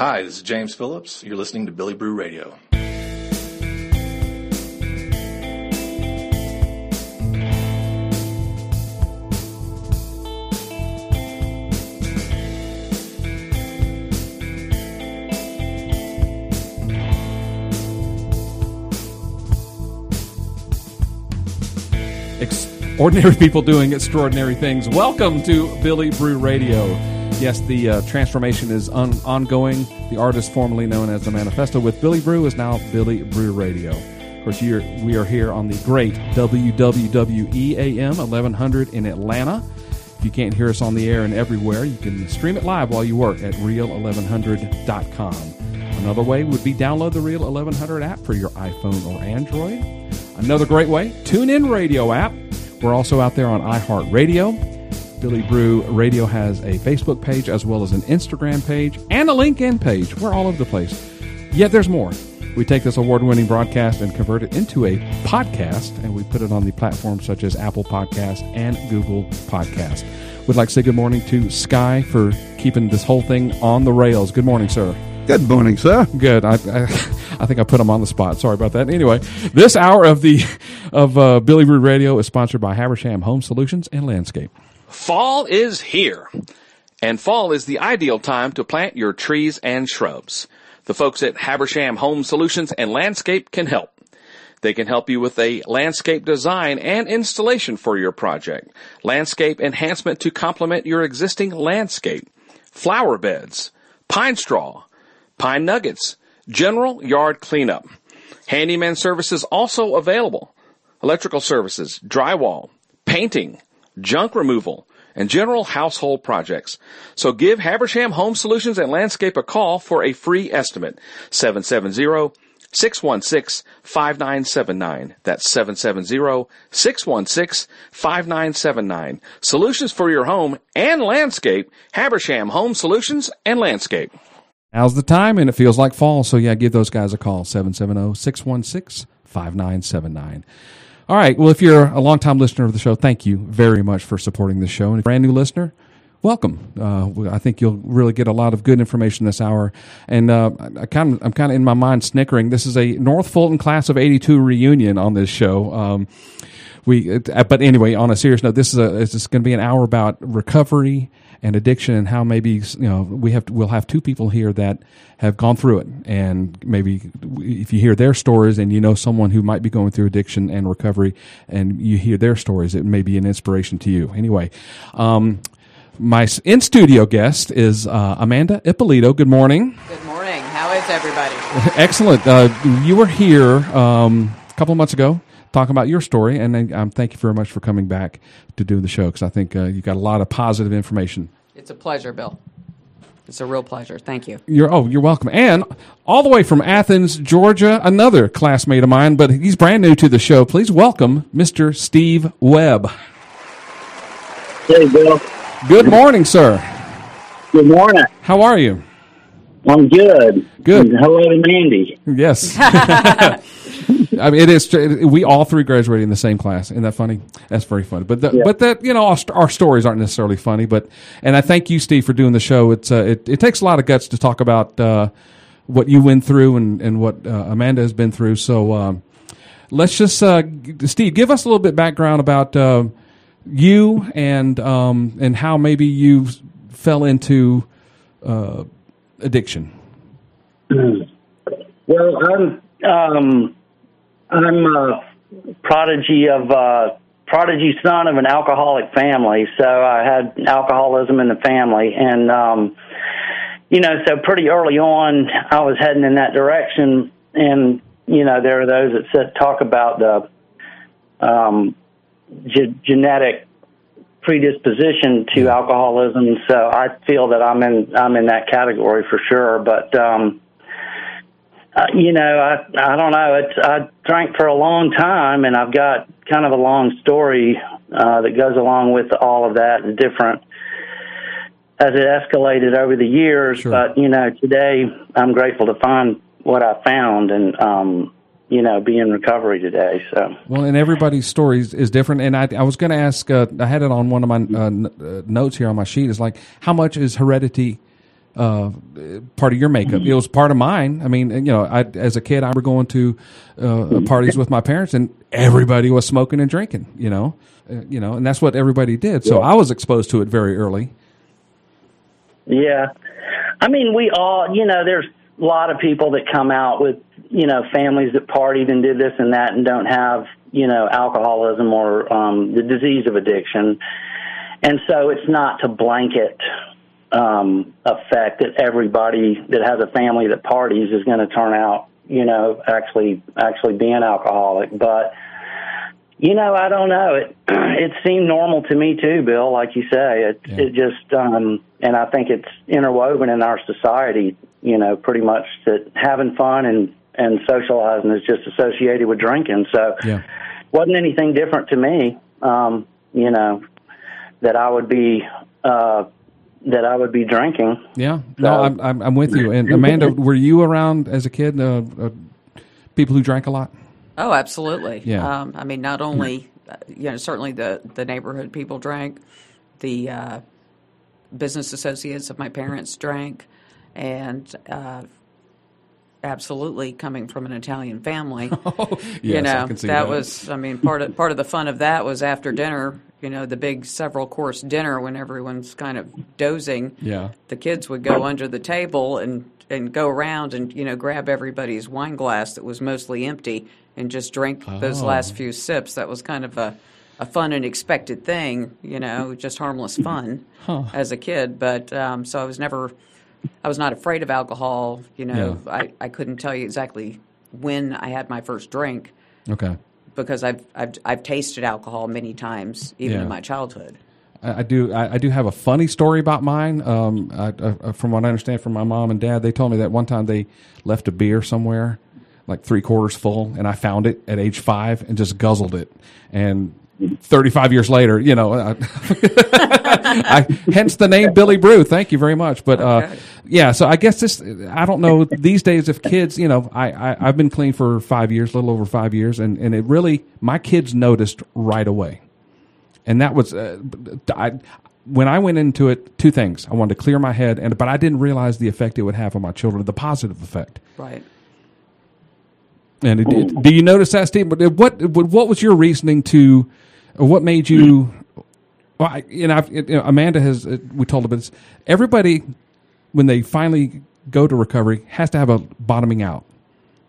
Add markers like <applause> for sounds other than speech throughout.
Hi, this is James Phillips. You're listening to Billy Brew Radio. ordinary people doing extraordinary things. Welcome to Billy Brew Radio. Yes, the uh, transformation is un- ongoing. The artist formerly known as the Manifesto with Billy Brew is now Billy Brew Radio. Of course, we are here on the great WWWE AM 1100 in Atlanta. If you can't hear us on the air and everywhere, you can stream it live while you work at real1100.com. Another way would be download the Real 1100 app for your iPhone or Android. Another great way, tune in radio app we're also out there on iHeartRadio. Billy Brew Radio has a Facebook page as well as an Instagram page and a LinkedIn page. We're all over the place. Yet there's more. We take this award winning broadcast and convert it into a podcast, and we put it on the platforms such as Apple Podcast and Google Podcast. We'd like to say good morning to Sky for keeping this whole thing on the rails. Good morning, sir. Good morning, sir. Good. I, I, I think I put him on the spot. Sorry about that. Anyway, this hour of the of uh, Billy Brew Radio is sponsored by Habersham Home Solutions and Landscape. Fall is here, and fall is the ideal time to plant your trees and shrubs. The folks at Habersham Home Solutions and Landscape can help. They can help you with a landscape design and installation for your project, landscape enhancement to complement your existing landscape, flower beds, pine straw, pine nuggets, general yard cleanup. Handyman services also available. Electrical services, drywall, painting, junk removal, and general household projects. So give Habersham Home Solutions and Landscape a call for a free estimate. 770-616-5979. That's 770-616-5979. Solutions for your home and landscape. Habersham Home Solutions and Landscape. Now's the time, and it feels like fall. So, yeah, give those guys a call 770 616 5979. All right. Well, if you're a longtime listener of the show, thank you very much for supporting the show. And if you're a brand new listener, welcome. Uh, I think you'll really get a lot of good information this hour. And uh, I kind of, I'm kind of in my mind snickering. This is a North Fulton class of '82 reunion on this show. Um, we, but anyway, on a serious note, this is a it's going to be an hour about recovery and addiction and how maybe you know we have to, we'll have two people here that have gone through it and maybe if you hear their stories and you know someone who might be going through addiction and recovery and you hear their stories it may be an inspiration to you anyway um, my in studio guest is uh, Amanda Ippolito. Good morning. Good morning. How is everybody? <laughs> Excellent. Uh, you were here um, a couple of months ago talking about your story. And um, thank you very much for coming back to do the show because I think uh, you got a lot of positive information. It's a pleasure, Bill. It's a real pleasure. Thank you. You're oh, you're welcome. And all the way from Athens, Georgia, another classmate of mine, but he's brand new to the show. Please welcome Mr. Steve Webb. Hey, Bill. Good morning, sir. Good morning. How are you? I'm good. Good. And hello to Mandy. Yes. <laughs> <laughs> I mean, it is. We all three graduated in the same class. Isn't that funny? That's very funny. But the, yeah. but that you know, our, our, stories aren't necessarily funny. But and I thank you, Steve, for doing the show. It's uh, it, it takes a lot of guts to talk about uh, what you went through and and what uh, Amanda has been through. So um, let's just uh, Steve, give us a little bit background about uh, you and um, and how maybe you fell into uh, addiction. Well, I'm um, I'm a prodigy of uh, prodigy son of an alcoholic family, so I had alcoholism in the family, and um, you know, so pretty early on, I was heading in that direction, and you know, there are those that sit, talk about the um, ge- genetic predisposition to alcoholism. So I feel that I'm in I'm in that category for sure, but. Um, uh, you know, I I don't know. It's I drank for a long time, and I've got kind of a long story uh, that goes along with all of that and different as it escalated over the years. Sure. But you know, today I'm grateful to find what I found and um, you know be in recovery today. So well, and everybody's story is, is different. And I I was going to ask. Uh, I had it on one of my uh, uh, notes here on my sheet. Is like how much is heredity uh, part of your makeup. It was part of mine. I mean, you know, I, as a kid, I remember going to uh, parties with my parents, and everybody was smoking and drinking. You know, uh, you know, and that's what everybody did. So I was exposed to it very early. Yeah. I mean, we all, you know, there's a lot of people that come out with, you know, families that partied and did this and that and don't have, you know, alcoholism or um, the disease of addiction. And so it's not to blanket um, effect that everybody that has a family that parties is going to turn out, you know, actually actually being alcoholic. But you know, I don't know. It <clears throat> it seemed normal to me too, Bill. Like you say, it Yeah. it just um, and I think it's interwoven in our society. You know, pretty much that having fun and and socializing is just associated with drinking. So Yeah. wasn't anything different to me. Um, you know, that I would be uh, that I would be drinking. Yeah, no, So- I'm, I'm I'm with you. And Amanda, were you around as a kid? Uh, uh, people who drank a lot. Oh, absolutely. Yeah. Um, I mean, not only, uh, you know, certainly the, the neighborhood people drank, the uh, business associates of my parents drank, and uh, absolutely coming from an Italian family. <laughs> you Oh, Yes, I know, can see that that. was, I mean, part of, part of the fun of that was after dinner, you know, the big several course dinner when everyone's kind of dozing Yeah. the kids would go under the table and and go around and you know grab everybody's wine glass that was mostly empty and just drink those Oh. last few sips. That was kind of a a fun and expected thing, you know, just harmless fun <laughs> as a kid. But um, so I was never, I was not afraid of alcohol. You know, Yeah. I I couldn't tell you exactly when I had my first drink Okay. Because I've I've I've tasted alcohol many times, even Yeah. in my childhood. I, I do. I, I do have a funny story about mine. Um, I, from what I understand from my mom and dad, they told me that one time they left a beer somewhere, like three quarters full, and I found it at age five and just guzzled it. And thirty-five years later, you know, I, <laughs> I, hence the name Billy Brew. Thank you very much. But uh, yeah, so I guess this. I don't know these days if kids. You know, I, I I've been clean for five years, a little over five years, and and it really my kids noticed right away and that was uh, I, when I went into it. Two things: I wanted to clear my head, and but I didn't realize the effect it would have on my children, the positive effect. Right. And it, did. do you notice that, Steve? But what what was your reasoning to? What made you? Well, I, you know, I've, you know, Amanda has. uh, We told her, this. everybody when they finally go to recovery has to have a bottoming out,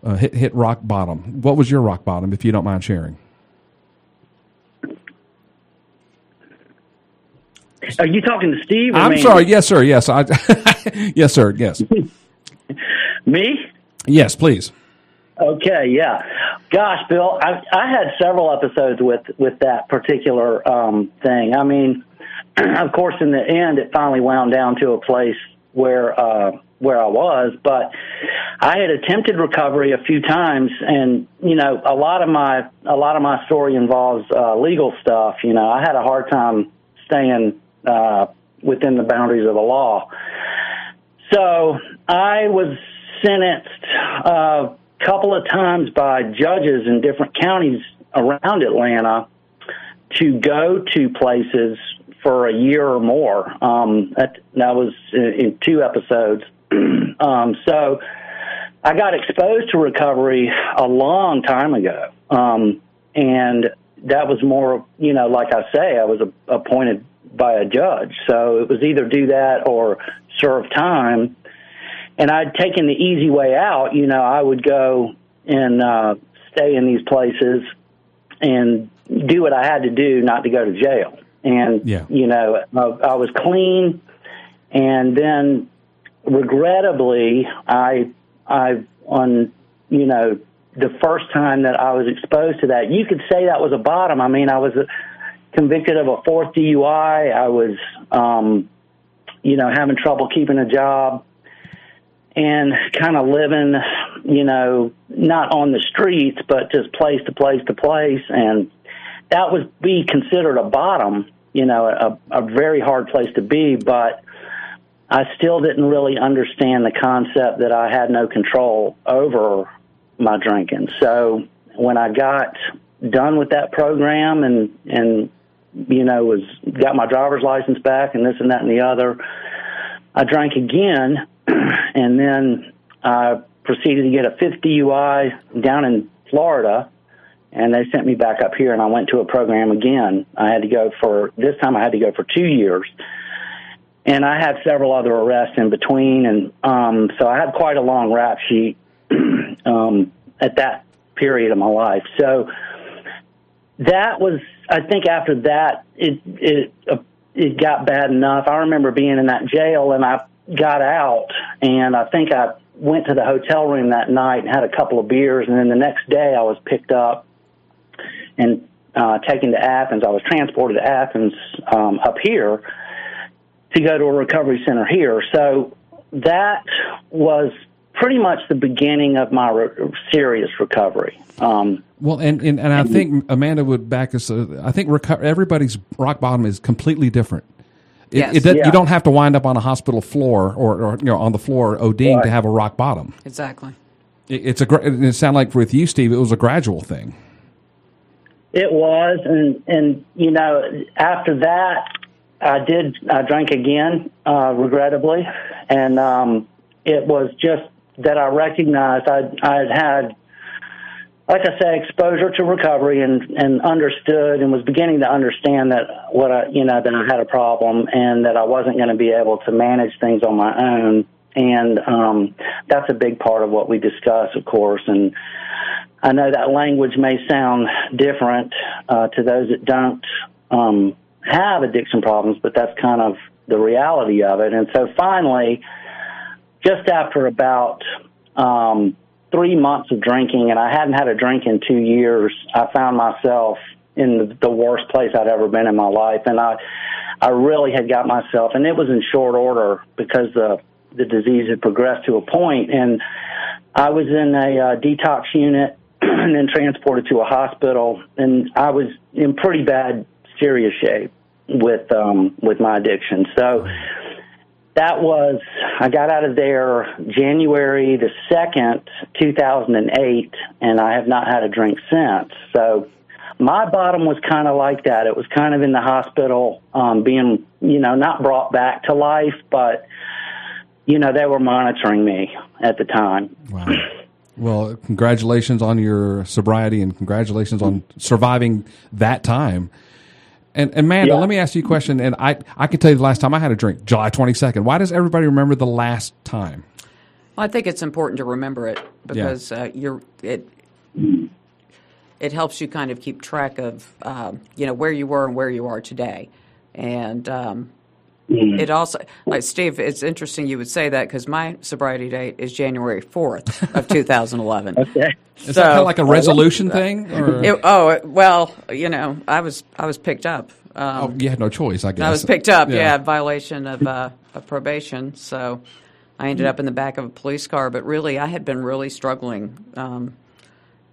uh, hit hit rock bottom. What was your rock bottom, if you don't mind sharing? Are you talking to Steve? Or I'm sorry. Yes, sir. Yes, I. <laughs> yes, sir. Yes, <laughs> Me? yes. Please. Okay, yeah. Gosh, Bill, I I had several episodes with with that particular um, thing. I mean, <clears throat> of course, in the end, it finally wound down to a place where uh, where I was, but I had attempted recovery a few times, and you know, a lot of my a lot of my story involves uh, legal stuff. You know, I had a hard time staying uh, within the boundaries of the law. So I was sentenced a couple of times by judges in different counties around Atlanta to go to places for a year or more. Um, that, that was in, two episodes. <clears throat> um, so I got exposed to recovery a long time ago. Um, and that was more, you know, like I say, I was a, appointed by a judge. So it was either do that or serve time and I'd taken the easy way out. You know, I would go and uh, stay in these places and do what I had to do not to go to jail. And Yeah. you know, I, I was clean, and then regrettably, I I on you know the first time that I was exposed to that, you could say that was a bottom. I mean, I was convicted of a fourth DUI. I was, um, you know, having trouble keeping a job and kind of living, you know, not on the streets, but just place to place to place. And that would be considered a bottom, you know, a, a very hard place to be. But I still didn't really understand the concept that I had no control over my drinking. So when I got done with that program and, and, you know, was got my driver's license back and this and that and the other, I drank again, and then I proceeded to get a fifth DUI down in Florida, and they sent me back up here, and I went to a program again. I had to go for this time. I had to go for two years, and I had several other arrests in between, and um, so I had quite a long rap sheet <clears throat> um, at that period of my life. So that was, I think, after that, it it uh, it got bad enough. I remember being in that jail, and I got out, and I think I went to the hotel room that night and had a couple of beers, and then the next day I was picked up and uh, taken to Athens. I was transported to Athens um, up here to go to a recovery center here. So that was pretty much the beginning of my re- serious recovery. Um, Well, and, and, and I think Amanda would back us. Uh, I think reco- everybody's rock bottom is completely different. It, Yes. it does, Yeah. You don't have to wind up on a hospital floor or, or you know on the floor ODing Right. to have a rock bottom. Exactly. It, it's a. It sounded like with you, Steve, it was a gradual thing. It was, and and you know, after that, I did. I drank again, uh, regrettably, and um, it was just that I recognized I I had had, like I say, exposure to recovery and and understood and was beginning to understand that what I you know that I had a problem and that I wasn't going to be able to manage things on my own, and um, that's a big part of what we discuss, of course, and. I know that language may sound different uh, to those that don't um, have addiction problems, but that's kind of the reality of it. And so finally, just after about um, three months of drinking, and I hadn't had a drink in two years, I found myself in the, worst place I'd ever been in my life, and I, I really had got myself, and it was in short order because the the disease had progressed to a point, and I was in a uh, detox unit <clears throat> and then transported to a hospital, and I was in pretty bad, serious shape with um, with my addiction. So that was I got out of there January the second, two thousand and eight, and I have not had a drink since. So my bottom was kind of like that. It was kind of in the hospital, um, being you know not brought back to life, but you know they were monitoring me at the time. Wow. Well, congratulations on your sobriety and congratulations on surviving that time. And Amanda, Yeah. let me ask you a question. And I, I can tell you the last time I had a drink, July 22nd. Why does everybody remember the last time? Well, I think it's important to remember it because uh, you're it. It helps you kind of keep track of um, you know where you were and where you are today, and um, it also like Steve. It's interesting you would say that because my sobriety date is January fourth of <laughs> 2011. Okay. Is that kind of like a resolution thing? Or <laughs> It- oh it- well, you know, I was I was picked up. Um, oh, you had no choice, I guess. I was picked up, yeah, violation of, uh, <laughs> of probation. So I ended up in the back of a police car. But really, I had been really struggling um,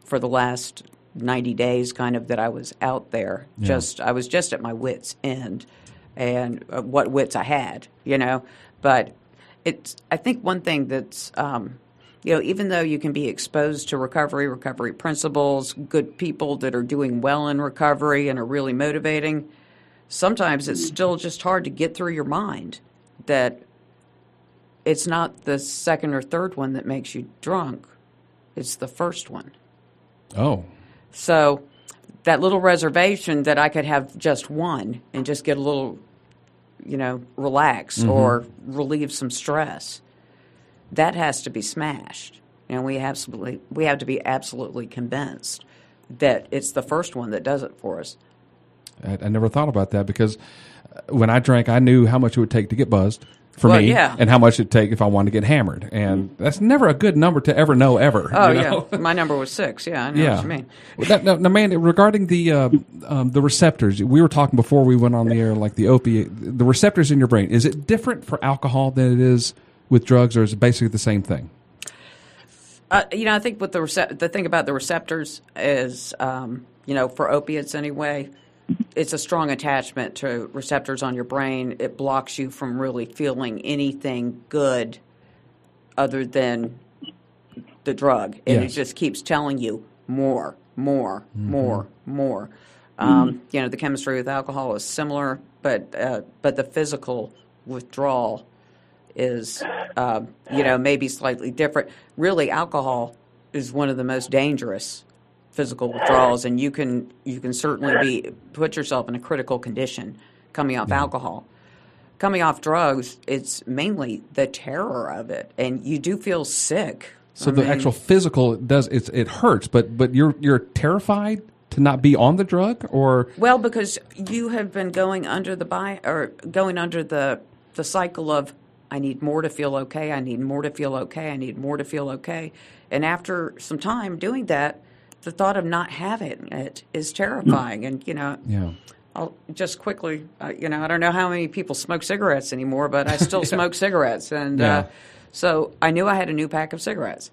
for the last 90 days, kind of, that I was out there. Just I was just at my wits' end, and uh, what wits I had, you know. But it's I think one thing that's um, you know, even though you can be exposed to recovery, recovery principles, good people that are doing well in recovery and are really motivating, sometimes it's still just hard to get through your mind that it's not the second or third one that makes you drunk, it's the first one. Oh, So that little reservation that I could have just one and just get a little, you know, relax or relieve some stress, that has to be smashed. And we absolutely we have to be absolutely convinced that it's the first one that does it for us. I, I never thought about that because uh, when I drank, I knew how much it would take to get buzzed for Well, me yeah. and how much it'd take if I wanted to get hammered. And that's never a good number to ever know, ever. Oh you know? yeah, <laughs> my number was six. Yeah, I know Yeah. what you mean. Well, Now, now, man, regarding the uh, um, the receptors, we were talking before we went on the air, like the opiate, the receptors in your brain. Is it different for alcohol than it is with drugs, or is it basically the same thing? Uh, you know, I think what the the thing about the receptors is, um, you know, for opiates anyway, it's a strong attachment to receptors on your brain. It blocks you from really feeling anything good other than the drug, and Yes. it just keeps telling you more, more, more, more. Um, you know, the chemistry with alcohol is similar, but uh, but the physical withdrawal is, uh, you know, maybe slightly different. Really, alcohol is one of the most dangerous physical withdrawals, and you can you can certainly be put yourself in a critical condition coming off alcohol. Coming off drugs, it's mainly the terror of it, and you do feel sick. So I the mean, actual physical does it's, it hurts, but but you're you're terrified to not be on the drug, or Well, because you have been going under the bi- or going under the the cycle of I need more to feel okay. I need more to feel okay. I need more to feel okay. And after some time doing that, the thought of not having it is terrifying. And you know, yeah, I'll just quickly, uh, you know, I don't know how many people smoke cigarettes anymore, but I still <laughs> smoke cigarettes. And Yeah. uh, so I knew I had a new pack of cigarettes.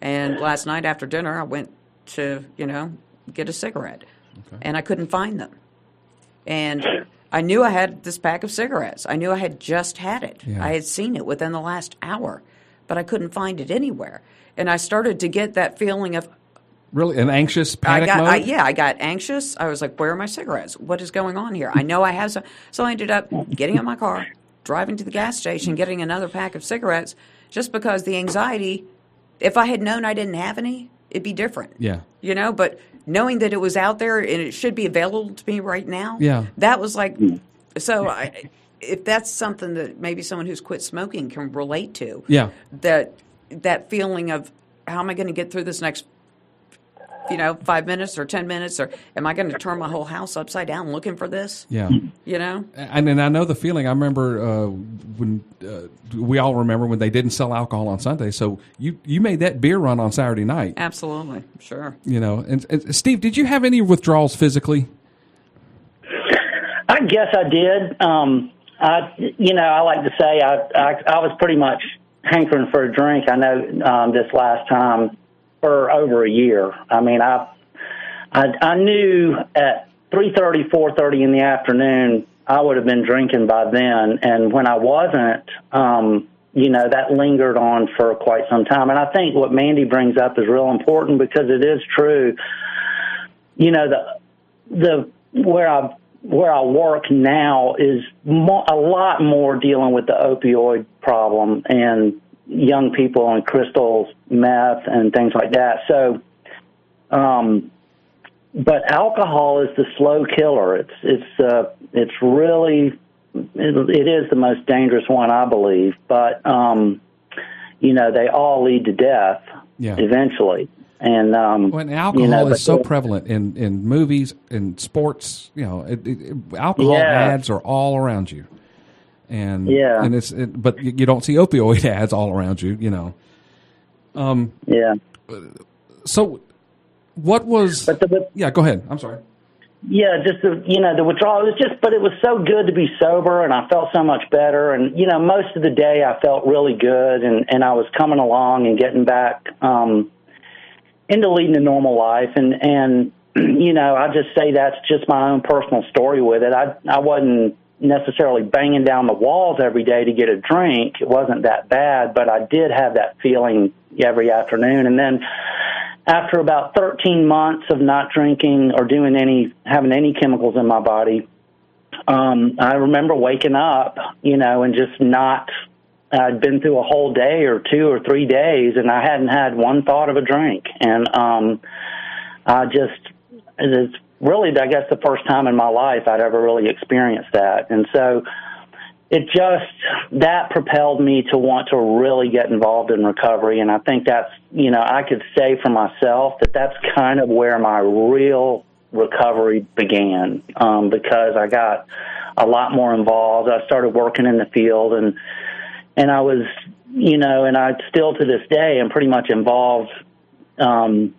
And last night after dinner, I went to, you know, get a cigarette. And I couldn't find them. And I knew I had this pack of cigarettes. I knew I had just had it. Yeah. I had seen it within the last hour, but I couldn't find it anywhere. And I started to get that feeling of, really an anxious I panic got, mode. I, yeah, I got anxious. I was like, "Where are my cigarettes? What is going on here?" I know I have some, so I ended up getting in my car, driving to the gas station, getting another pack of cigarettes, just because the anxiety. If I had known I didn't have any, it'd be different. Yeah. you know. But knowing that it was out there and it should be available to me right now, Yeah. that was like. So I, if that's something that maybe someone who's quit smoking can relate to, Yeah. that that feeling of how am I going to get through this next you know, five minutes or ten minutes, or am I going to turn my whole house upside down looking for this? yeah. You know, And, and I know the feeling. I remember uh, when uh, we all remember when they didn't sell alcohol on Sunday. So you you made that beer run on Saturday night. absolutely, sure. You know, and, and Steve, did you have any withdrawals physically? I guess I did. Um, I, you know, I like to say I, I, I was pretty much hankering for a drink. I know um, this last time for over a year. I mean, I, I, I knew at three thirty, four thirty in the afternoon, I would have been drinking by then. And when I wasn't, um, you know, that lingered on for quite some time. And I think what Mandy brings up is real important because it is true. You know, the the where I where I work now is mo- a lot more dealing with the opioid problem and young people and crystals, meth, and things like that. So, um, but alcohol is the slow killer. It's it's uh, it's really it, it is the most dangerous one, I believe. But um, you know, they all lead to death Yeah. eventually. And um, When alcohol you know, is so prevalent in, in movies and sports, you know, it, it, it- alcohol Yeah. ads are all around you, and Yeah. and it's it, but you you don't see opioid <laughs> ads all around you, you know. Yeah. So, what was? But the, but yeah, go ahead. I'm sorry. Yeah, just the you know the withdrawal. It was just, but it was so good to be sober, and I felt so much better. And you know, most of the day I felt really good, and and I was coming along and getting back um, into leading a normal life. And and <clears throat> you know, I just say that's just my own personal story with it. I I wasn't necessarily banging down the walls every day to get a drink. It wasn't that bad, but I did have that feeling every afternoon, and then after about 13 months of not drinking or doing any having any chemicals in my body um i remember waking up you know and just not i'd been through a whole day or two or three days and i hadn't had one thought of a drink and um i just it's really i guess the first time in my life i'd ever really experienced that. And so it just that propelled me to want to really get involved in recovery. And i think that's you know i could say for myself that that's kind of where my real recovery began um, because i got a lot more involved. I started working in the field and and i was you know and i still to this day am pretty much involved um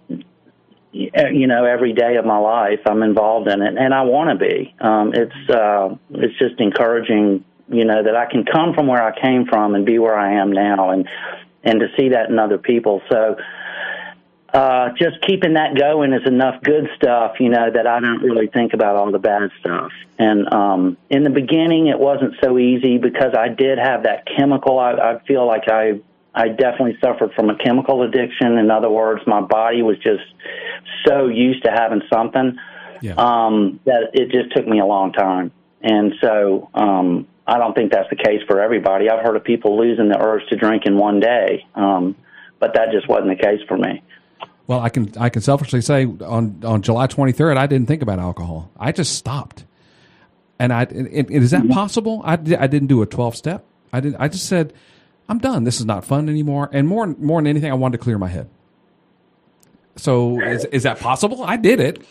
you know every day of my life i'm involved in it and i want to be. Um it's uh it's just encouraging you know that i can come from where i came from and be where i am now and and to see that in other people. So uh just keeping that going is enough good stuff you know that i don't really think about all the bad stuff. And um in the beginning it wasn't so easy because i did have that chemical. I i feel like i I definitely suffered from a chemical addiction. In other words, my body was just so used to having something Yeah. um, that it just took me a long time. And so, um, I don't think that's the case for everybody. I've heard of people losing the urge to drink in one day, um, but that just wasn't the case for me. Well, I can I can selfishly say on on July 23rd, I didn't think about alcohol. I just stopped. And I and, and is that possible? I, I didn't do a 12 step. I didn't. I just said, I'm done. This is not fun anymore. And more more than anything, I wanted to clear my head. So is is that possible? I did it.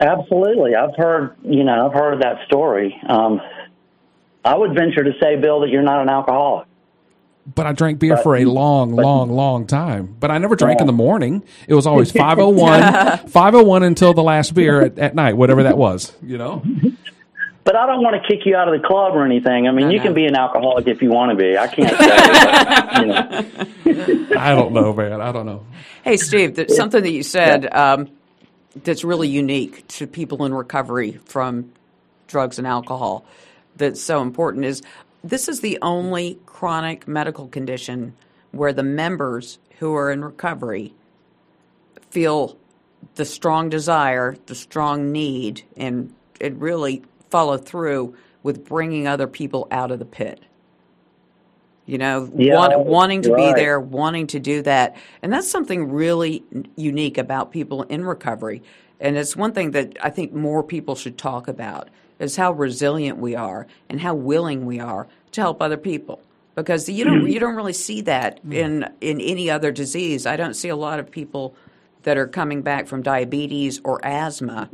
Absolutely, I've heard you know I've heard of that story. Um, I would venture to say, Bill, that you're not an alcoholic. But I drank beer for a long, long, long time. But I never drank in the morning. It was always <laughs> 501, 501 <laughs> until the last beer at, at night, whatever that was, you know? <laughs> But I don't want to kick you out of the club or anything. I mean, No, you no. can be an alcoholic if you want to be. I can't say. but, you know. <laughs> I don't know, man. I don't know. Hey, Steve, there's something that you said um, that's really unique to people in recovery from drugs and alcohol that's so important is this is the only chronic medical condition where the members who are in recovery feel the strong desire, the strong need, and it really follow through with bringing other people out of the pit. You know, Yeah, want, wanting to be right. there, wanting to do that. And that's something really unique about people in recovery. And it's one thing that I think more people should talk about is how resilient we are and how willing we are to help other people. Because you don't you don't really see that mm. in in any other disease. I don't see a lot of people that are coming back from diabetes or asthma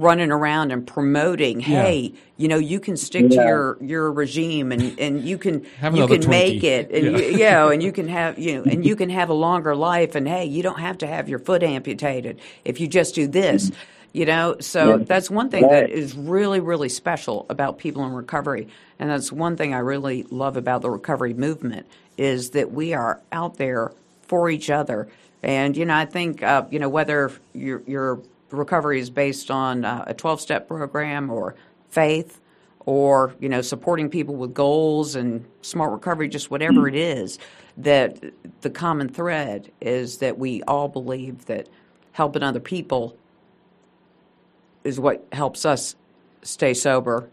running around and promoting, hey, you know, you can stick to your your regime and and you can Have you can make it and Yeah. you, yeah, and you can have you know, and <laughs> you can have a longer life and hey, you don't have to have your foot amputated if you just do this. You know, so that's one thing that is really, really special about people in recovery, and that's one thing I really love about the recovery movement is that we are out there for each other. And you know, I think uh, you know whether your your recovery is based on uh, a twelve step program or faith, or you know supporting people with goals and smart recovery, just whatever it is. That the common thread is that we all believe that helping other people is what helps us stay sober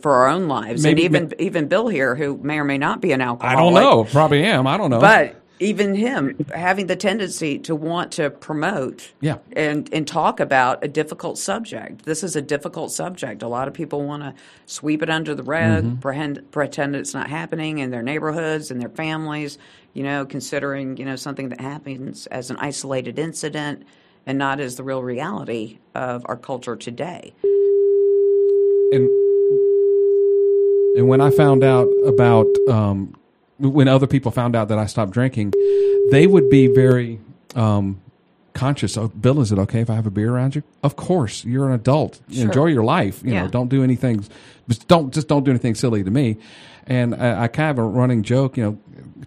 for our own lives. Maybe- and even even Bill here, who may or may not be an alcoholic I don't know. Probably am. I don't know. but even him having the tendency to want to promote Yeah. and and talk about a difficult subject. This is a difficult subject. A lot of people want to sweep it under the rug, Mm-hmm. pretend pretend it's not happening in their neighborhoods and their families. You know, considering you know something that happens as an isolated incident and not as the real reality of our culture today. and and when I found out about um, when other people found out that I stopped drinking, they would be very um, conscious. Oh, Bill, is it okay if I have a beer around you? Of course, you're an adult. Sure. Enjoy your life. You Yeah. know, don't do anything. Just don't just don't do anything silly to me. And I, I kind of a running joke. You know,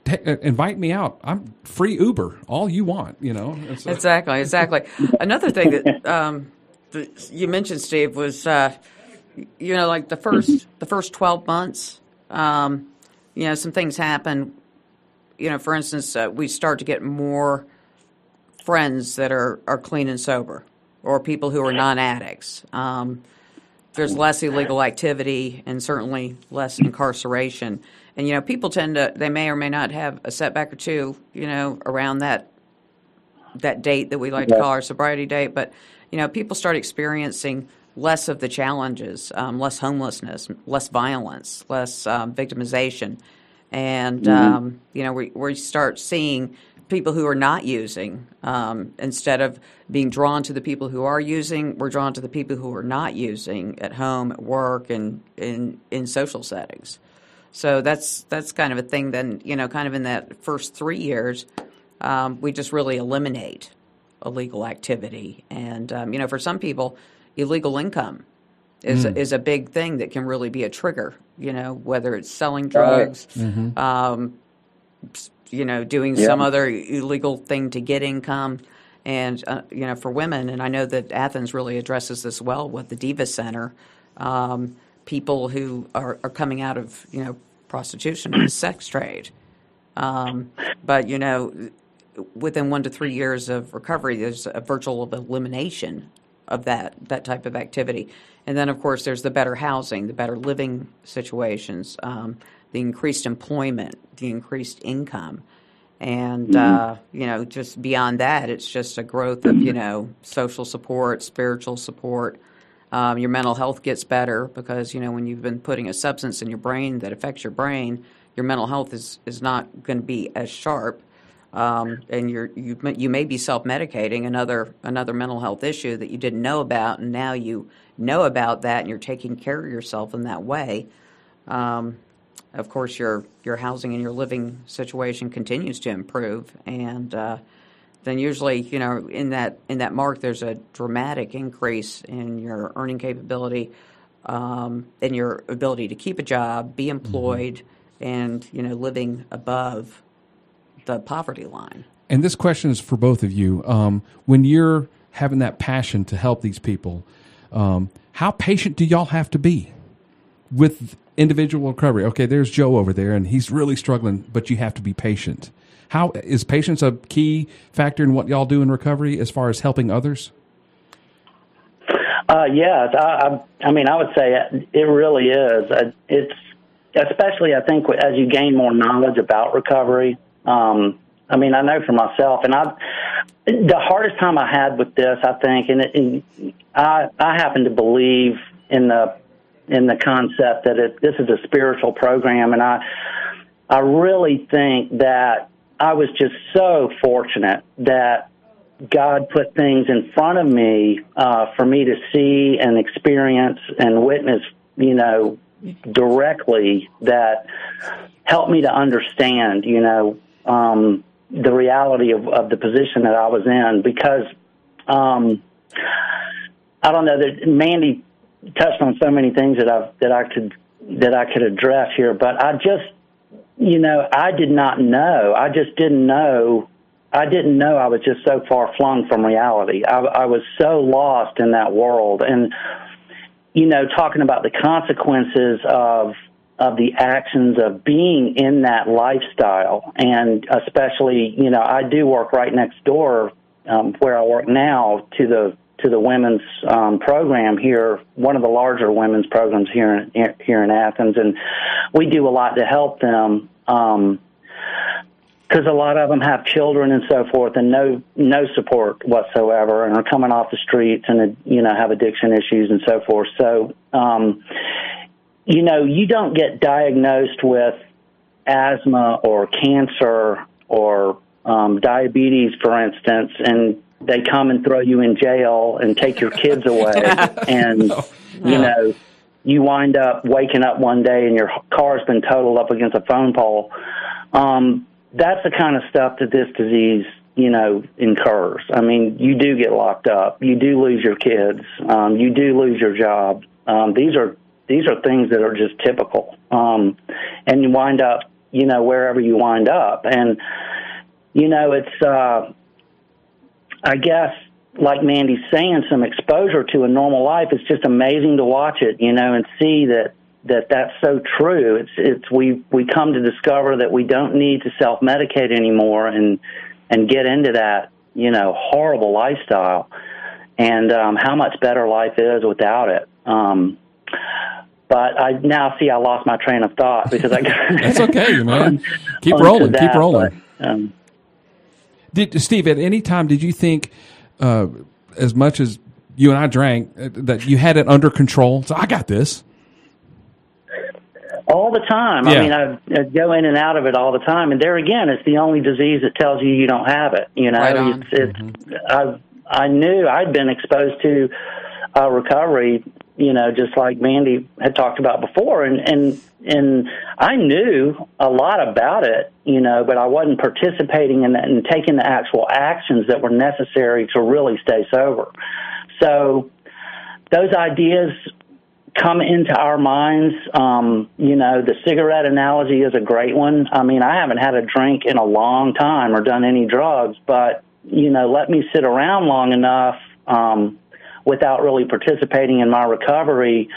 ta- uh, invite me out. I'm free Uber. All you want. You know. So- Exactly, exactly. Another thing that um, that you mentioned, Steve, was uh, you know like the first the first twelve months. Um, you know, some things happen. You know, for instance, uh, we start to get more friends that are are clean and sober, or people who are non addicts. Um, there's less illegal activity and certainly less incarceration. And you know, people tend to they may or may not have a setback or two, you know, around that that date that we like to call our sobriety date. But you know, people start experiencing less of the challenges, um, less homelessness, less violence, less um, victimization, and um, you know, we we start seeing people who are not using um, instead of being drawn to the people who are using we're drawn to the people who are not using at home at work and in in social settings. So that's that's kind of a thing then you know kind of in that first three years um, we just really eliminate illegal activity. And um, you know for some people illegal income is is a big thing that can really be a trigger you know whether it's selling drugs um, you know doing some other illegal thing to get income. And uh, you know for women and I know that Athens really addresses this well with the Diva Center um, people who are, are coming out of you know prostitution and sex trade. Um, but you know within one to three years of recovery there's a virtual elimination of that that type of activity. And then, of course, there's the better housing, the better living situations, um, the increased employment, the increased income. And, uh, you know, just beyond that, it's just a growth of, you know, social support, spiritual support. Um, your mental health gets better because, you know, when you've been putting a substance in your brain that affects your brain, your mental health is, is not going to be as sharp. Um, and you're, you, you may be self medicating another, another mental health issue that you didn't know about, and now you know about that and you're taking care of yourself in that way. Um, of course, your your housing and your living situation continues to improve, and uh, then usually, you know, in that in that mark, there's a dramatic increase in your earning capability, um, in your ability to keep a job, be employed, mm-hmm. and you know, living above the poverty line. And this question is for both of you. Um, when you're having that passion to help these people, um, how patient do y'all have to be with individual recovery? Okay, there's Joe over there, and he's really struggling, but you have to be patient. How is patience a key factor in what y'all do in recovery as far as helping others? Uh, yes, I, I, I mean, I would say it really is. Uh, it's especially, I think, as you gain more knowledge about recovery. Um, I mean, I know for myself, and I, the hardest time I had with this, I think, and, it, and I, I happen to believe in the in the concept that it, this is a spiritual program, and I, I really think that I was just so fortunate that God put things in front of me uh, for me to see and experience and witness, you know, directly that helped me to understand, you know, um, the reality of, of the position that I was in because um, I don't know that Mandy touched on so many things that I that I could that I could address here, but I just you know I did not know. I just didn't know. I didn't know I was just so far flung from reality. I, I was so lost in that world, and you know, talking about the consequences of of the actions of being in that lifestyle. And especially, you know, I do work right next door um, where I work now to the to the women's um, program here, one of the larger women's programs here in here in Athens, and we do a lot to help them. Um, because a lot of them have children and so forth, and no no support whatsoever, and are coming off the streets and you know have addiction issues and so forth. So um, you know, you don't get diagnosed with asthma or cancer or um, diabetes, for instance, and they come and throw you in jail and take your kids <laughs> away, and no. you know, you wind up waking up one day and your car's been totaled up against a phone pole. Um, that's the kind of stuff that this disease, you know, incurs. I mean, you do get locked up, you do lose your kids, um, you do lose your job. Um, these are these are things that are just typical. Um, and you wind up, you know, wherever you wind up. And, you know, it's, uh, I guess, like Mandy's saying, some exposure to a normal life. It's just amazing to watch it, you know, and see that that that's so true. It's it's we we come to discover that we don't need to self medicate anymore and and get into that you know horrible lifestyle, and um, how much better life is without it. Um, but I now see I lost my train of thought because I got. <laughs> That's okay, <laughs> man. Keep rolling. That, keep rolling. But, um, did Steve at any time did you think, uh, as much as you and I drank, uh, that you had it under control? So I got this. All the time. Yeah. I mean, I, I go in and out of it all the time, and there again, it's the only disease that tells you you don't have it. You know, right it's, it's mm-hmm. I I knew I'd been exposed to uh, recovery you know, just like Mandy had talked about before, and and and I knew a lot about it, you know, but I wasn't participating in that and taking the actual actions that were necessary to really stay sober. So those ideas come into our minds. Um, you know, the cigarette analogy is a great one. I mean, I haven't had a drink in a long time or done any drugs, but you know, let me sit around long enough. Um, without really participating in my recovery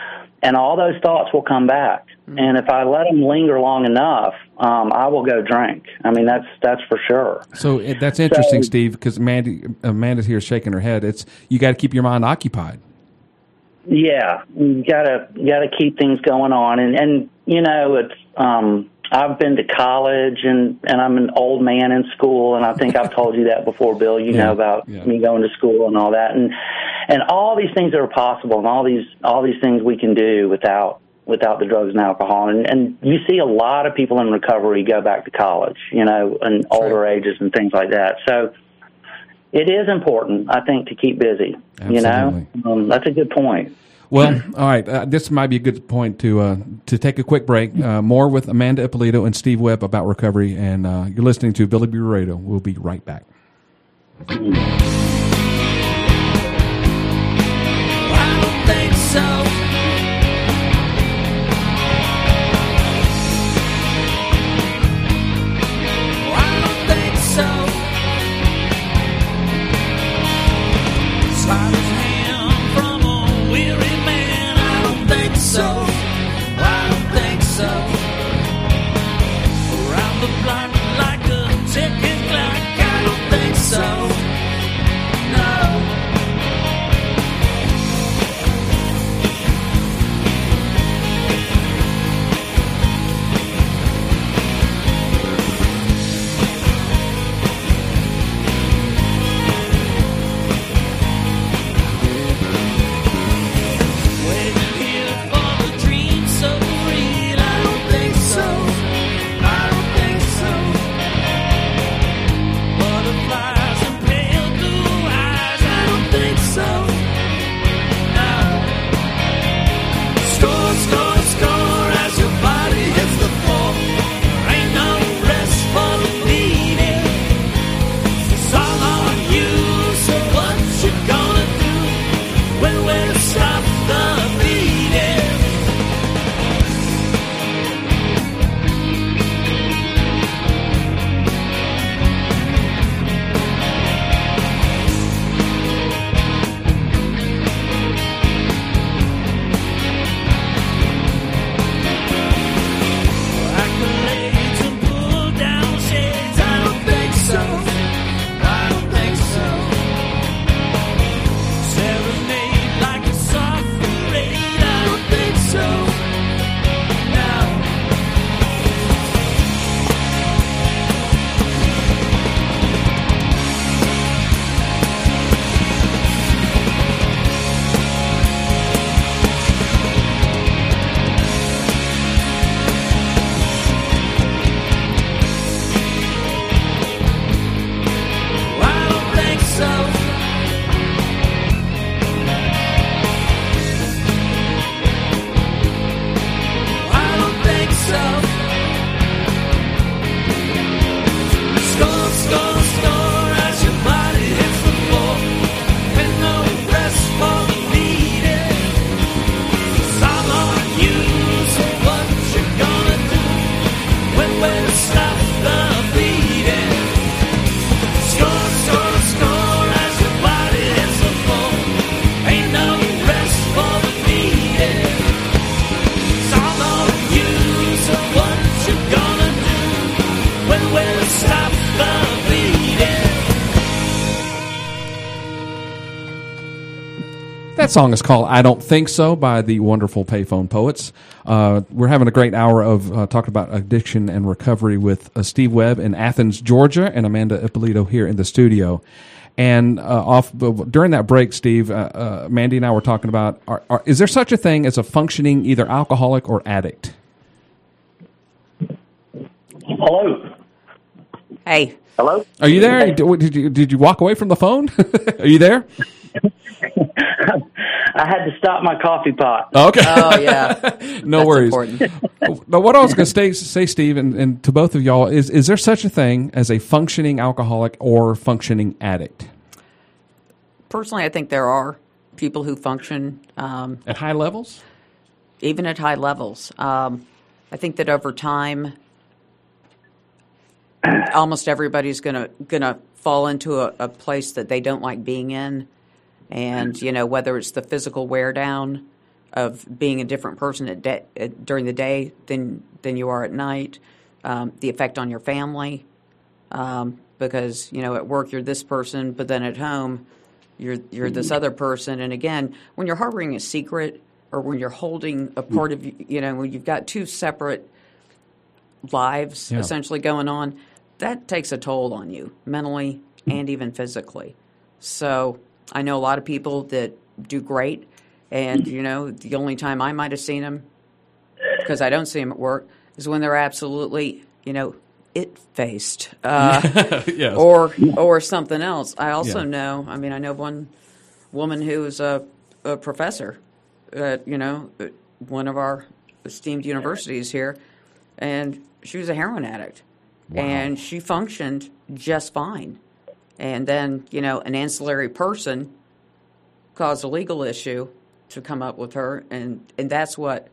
and all those thoughts will come back. And if I let them linger long enough, um, I will go drink. I mean, that's that's for sure. So that's interesting, So- Steve, because Mandy, Amanda's here shaking her head. It's you got to keep your mind occupied. Yeah, you gotta you gotta keep things going on, and and you know it's. um I've been to college, and and I'm an old man in school, and I think I've <laughs> told you that before, Bill. You Yeah, know about yeah. me going to school and all that, and and all these things that are possible, and all these all these things we can do without without the drugs and alcohol, and and you see a lot of people in recovery go back to college, you know, and older ages and things like that. So it is important, I think, to keep busy. You know, um, that's a good point. Well, all right. Uh, this might be a good point to uh, to take a quick break. Uh, more with Amanda Ippolito and Steve Webb about recovery, and uh, you're listening to Billy B. Radio. We'll be right back. Song is called "I Don't Think So" by the wonderful Payphone Poets. Uh, we're having a great hour of uh, talking about addiction and recovery with uh, Steve Webb in Athens, Georgia, and Amanda Ippolito here in the studio. And uh, off during that break, Steve, uh, uh, Mandy and I were talking about: are, are, is there such a thing as a functioning either alcoholic or addict? Hello. Hey, Hello. Are you there? Did you did you walk away from the phone? <laughs> are you there? <laughs> I had to stop my coffee pot. Okay. oh yeah, <laughs> no That's worries. important. <laughs> But what I was going to say, say, Steve, and, and to both of y'all, is is there such a thing as a functioning alcoholic or functioning addict Personally, I think there are people who function um, at high levels? even at high levels. Um, I think that over time, almost everybody's gonna gonna fall into a, a place that they don't like being in, and you know whether it's the physical wear down of being a different person at de- during the day than than you are at night. Um, the effect on your family, um, because you know at work you're this person, but then at home you're you're this other person. And again, when you're harboring a secret or when you're holding a part of you, you know when you've got two separate lives Yeah. essentially going on, that takes a toll on you mentally and even physically. So I know a lot of people that do great, and you know the only time I might have seen them because I don't see them at work is when they're absolutely you know it faced uh, <laughs> yes. or or something else. I also Yeah. know. I mean, I know one woman who is a, a professor at you know one of our esteemed universities here, and she was a heroin addict, and she functioned just fine. And then you know an ancillary person caused a legal issue to come up with her, and and that's what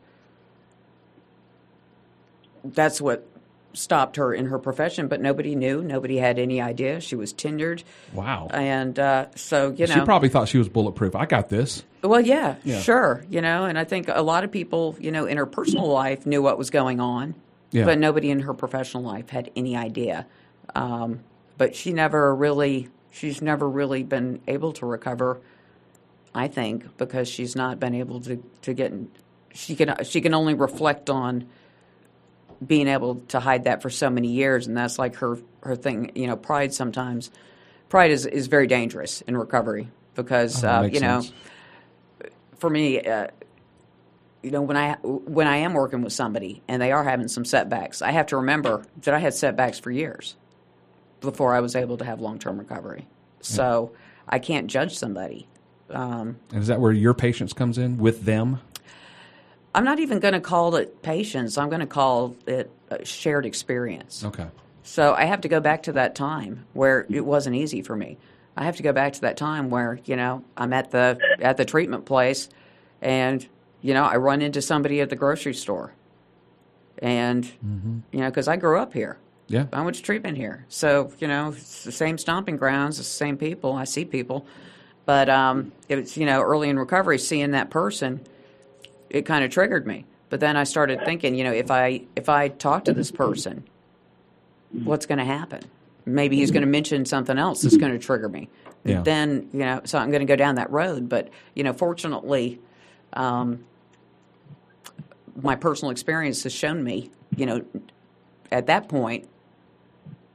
that's what stopped her in her profession. But nobody knew, nobody had any idea. She was tenured, wow. and uh, so you know she probably thought she was bulletproof. I got this. well, yeah, Yeah. sure. You know, and I think a lot of people, you know, in her personal life knew what was going on, Yeah. but nobody in her professional life had any idea. Um, but she never really, she's never really been able to recover. I think because she's not been able to to get. She can she can only reflect on being able to hide that for so many years, and that's like her her thing. You know, pride sometimes. Pride is is very dangerous in recovery because Oh, uh, you know sense. for me, uh, you know, when I when I am working with somebody and they are having some setbacks, I have to remember that I had setbacks for years before I was able to have long term recovery. So I can't judge somebody. Um, And is that where your patience comes in with them? I'm not even going to call it patience. I'm going to call it a shared experience. Okay. So I have to go back to that time where it wasn't easy for me. I have to go back to that time where you know I'm at the at the treatment place, and you know I run into somebody at the grocery store, and you know because I grew up here, Yeah. I went to treatment here, so you know it's the same stomping grounds, the same people. I see people, but um, it's you know early in recovery, seeing that person, it kind of triggered me. But then I started thinking, you know, if I if I talk to this person, what's going to happen? Maybe he's going to mention something else that's going to trigger me. Yeah. Then you know, so I'm going to go down that road. But you know, fortunately, um, my personal experience has shown me, you know, at that point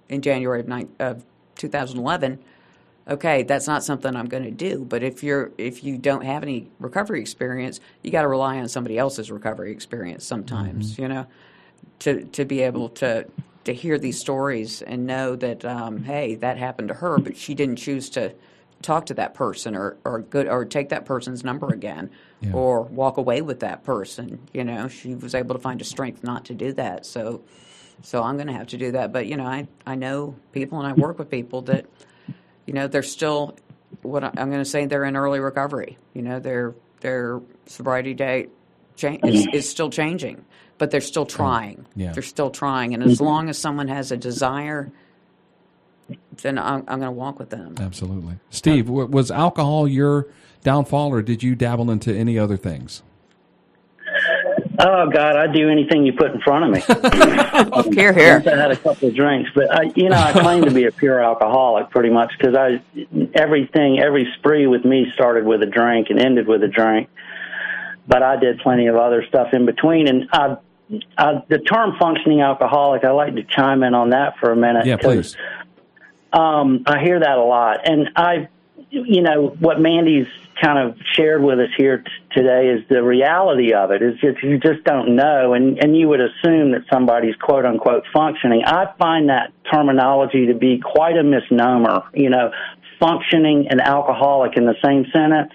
in January of, nine, of 2011, okay, that's not something I'm going to do. But if you're if you don't have any recovery experience, you got to rely on somebody else's recovery experience sometimes, you know, to to be able to to hear these stories and know that um, hey, that happened to her, but she didn't choose to talk to that person or or good or take that person's number again Yeah. or walk away with that person. You know, she was able to find a strength not to do that. So. So I'm going to have to do that, but you know, I I know people and I work with people that you know they're still what I- I'm going to say they're in early recovery. You know, their their sobriety date is, mm-hmm. is still changing, but they're still trying. Yeah. They're still trying, and as mm-hmm. long as someone has a desire, then I'm, I'm going to walk with them. Absolutely. Steve, uh, w- was alcohol your downfall, or did you dabble into any other things? Oh God, I'd do anything you put in front of me. <laughs> Here, here. I had a couple of drinks, but I, you know, I claim to be a pure alcoholic pretty much because I everything, every spree with me started with a drink and ended with a drink. But I did plenty of other stuff in between, and I, I, the term functioning alcoholic, I like to chime in on that for a minute. Yeah, 'cause, please. um, I hear that a lot, and I, you know, what Mandy's kind of shared with us here t- today is the reality of it. Is just you just don't know, and and you would assume that somebody's quote unquote functioning. I find that terminology to be quite a misnomer. You know, functioning and alcoholic in the same sentence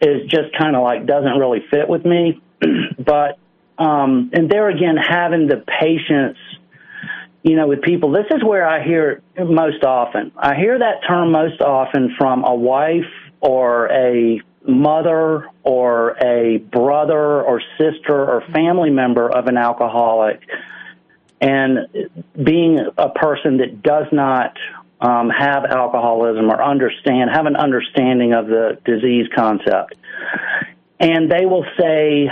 is just kind of like doesn't really fit with me. <clears throat> but um, and there again, having the patience you know, with people, this is where I hear it most often. I hear that term most often from a wife or a mother or a brother or sister or family member of an alcoholic and being a person that does not um, have alcoholism or understand, have an understanding of the disease concept. and they will say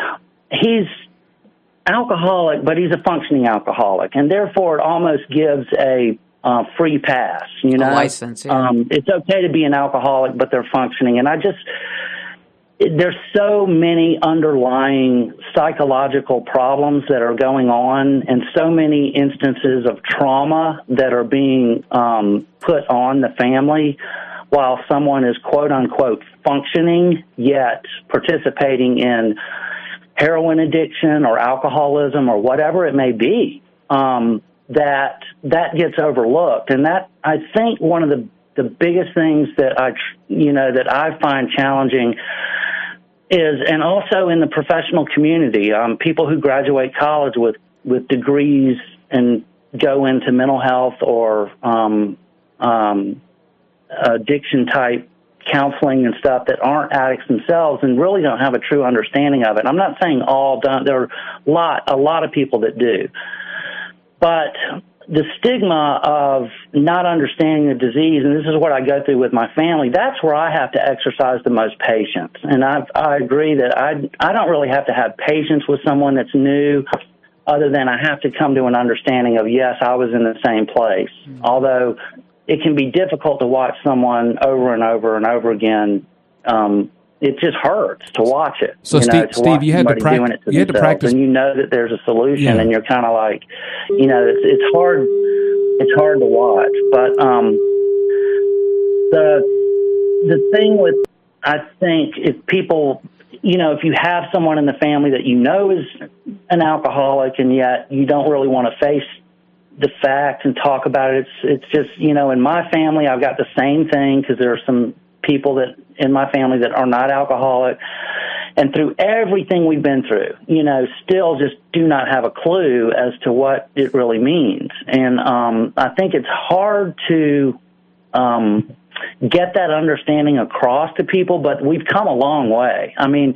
he's alcoholic, but he's a functioning alcoholic, and therefore it almost gives a uh, free pass. You know, license, yeah. um, it's okay to be an alcoholic, but they're functioning, and I just there's so many underlying psychological problems that are going on, and so many instances of trauma that are being um, put on the family while someone is quote unquote functioning yet participating in heroin addiction or alcoholism or whatever it may be um, that that gets overlooked and that I think one of the the biggest things that I you know that I find challenging is and also in the professional community um, people who graduate college with with degrees and go into mental health or um, um, addiction type counseling and stuff that aren't addicts themselves and really don't have a true understanding of it. I'm not saying all don't. There are a lot, a lot of people that do, but the stigma of not understanding the disease, and this is what I go through with my family. That's where I have to exercise the most patience, and I I agree that I I don't really have to have patience with someone that's new. Other than I have to come to an understanding of yes, I was in the same place. Although it can be difficult to watch someone over and over and over again. Um, it just hurts to watch it. So, you know, Steve- Steve, you had to somebody prac- doing it to you had to practice- and you know that there's a solution, Yeah. and you're kind of like, you know, it's it's hard. It's hard to watch, but um, the the thing with I think if people, you know, if you have someone in the family that you know is an alcoholic, and yet you don't really want to face the facts and talk about it. It's it's just you know in my family I've got the same thing because there are some people that in my family that are not alcoholic, and through everything we've been through, you know, still just do not have a clue as to what it really means, and um, I think it's hard to. Um, get that understanding across to people, but we've come a long way. I mean,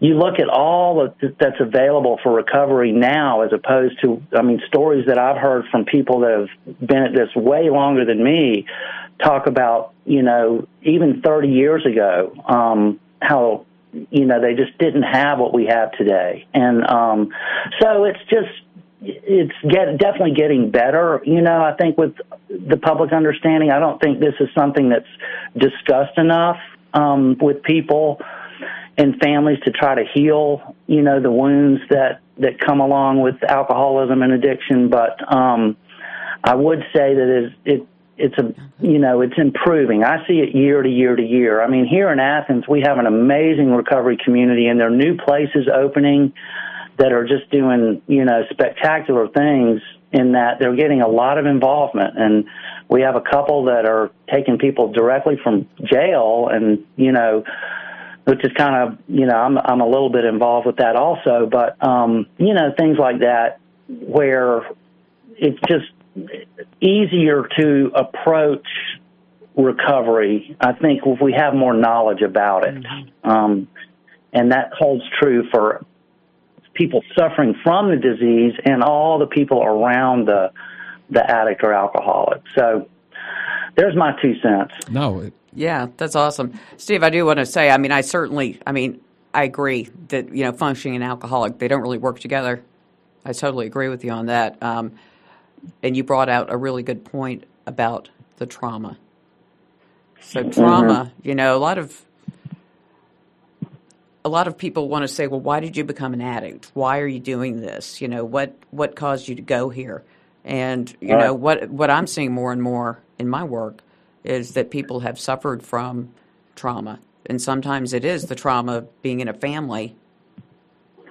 you look at all that's available for recovery now as opposed to, I mean, stories that I've heard from people that have been at this way longer than me talk about, you know, even 30 years ago, um, how, you know, they just didn't have what we have today. And, um, so it's just, it's get, definitely getting better. You know, I think with the public understanding, I don't think this is something that's discussed enough um, with people and families to try to heal. You know, the wounds that that come along with alcoholism and addiction. But um, I would say that it, it it's a you know it's improving. I see it year to year to year. I mean, here in Athens, we have an amazing recovery community, and there are new places opening that are just doing, you know, spectacular things in that they're getting a lot of involvement. And we have a couple that are taking people directly from jail and, you know, which is kind of, you know, I'm, I'm a little bit involved with that also, but, um, you know, things like that where it's just easier to approach recovery. I think if we have more knowledge about it. Um, and that holds true for people suffering from the disease and all the people around the the addict or alcoholic. So there's my two cents. No, it, Yeah, that's awesome. Steve, I do want to say, I mean, I certainly, I mean, I agree that, you know, functioning and alcoholic, they don't really work together. I totally agree with you on that. Um, and you brought out a really good point about the trauma. So trauma, you know, a lot of a lot of people want to say, well, why did you become an addict? Why are you doing this? You know, what what caused you to go here? And you Right. know what what I'm seeing more and more in my work is that people have suffered from trauma, and sometimes it is the trauma of being in a family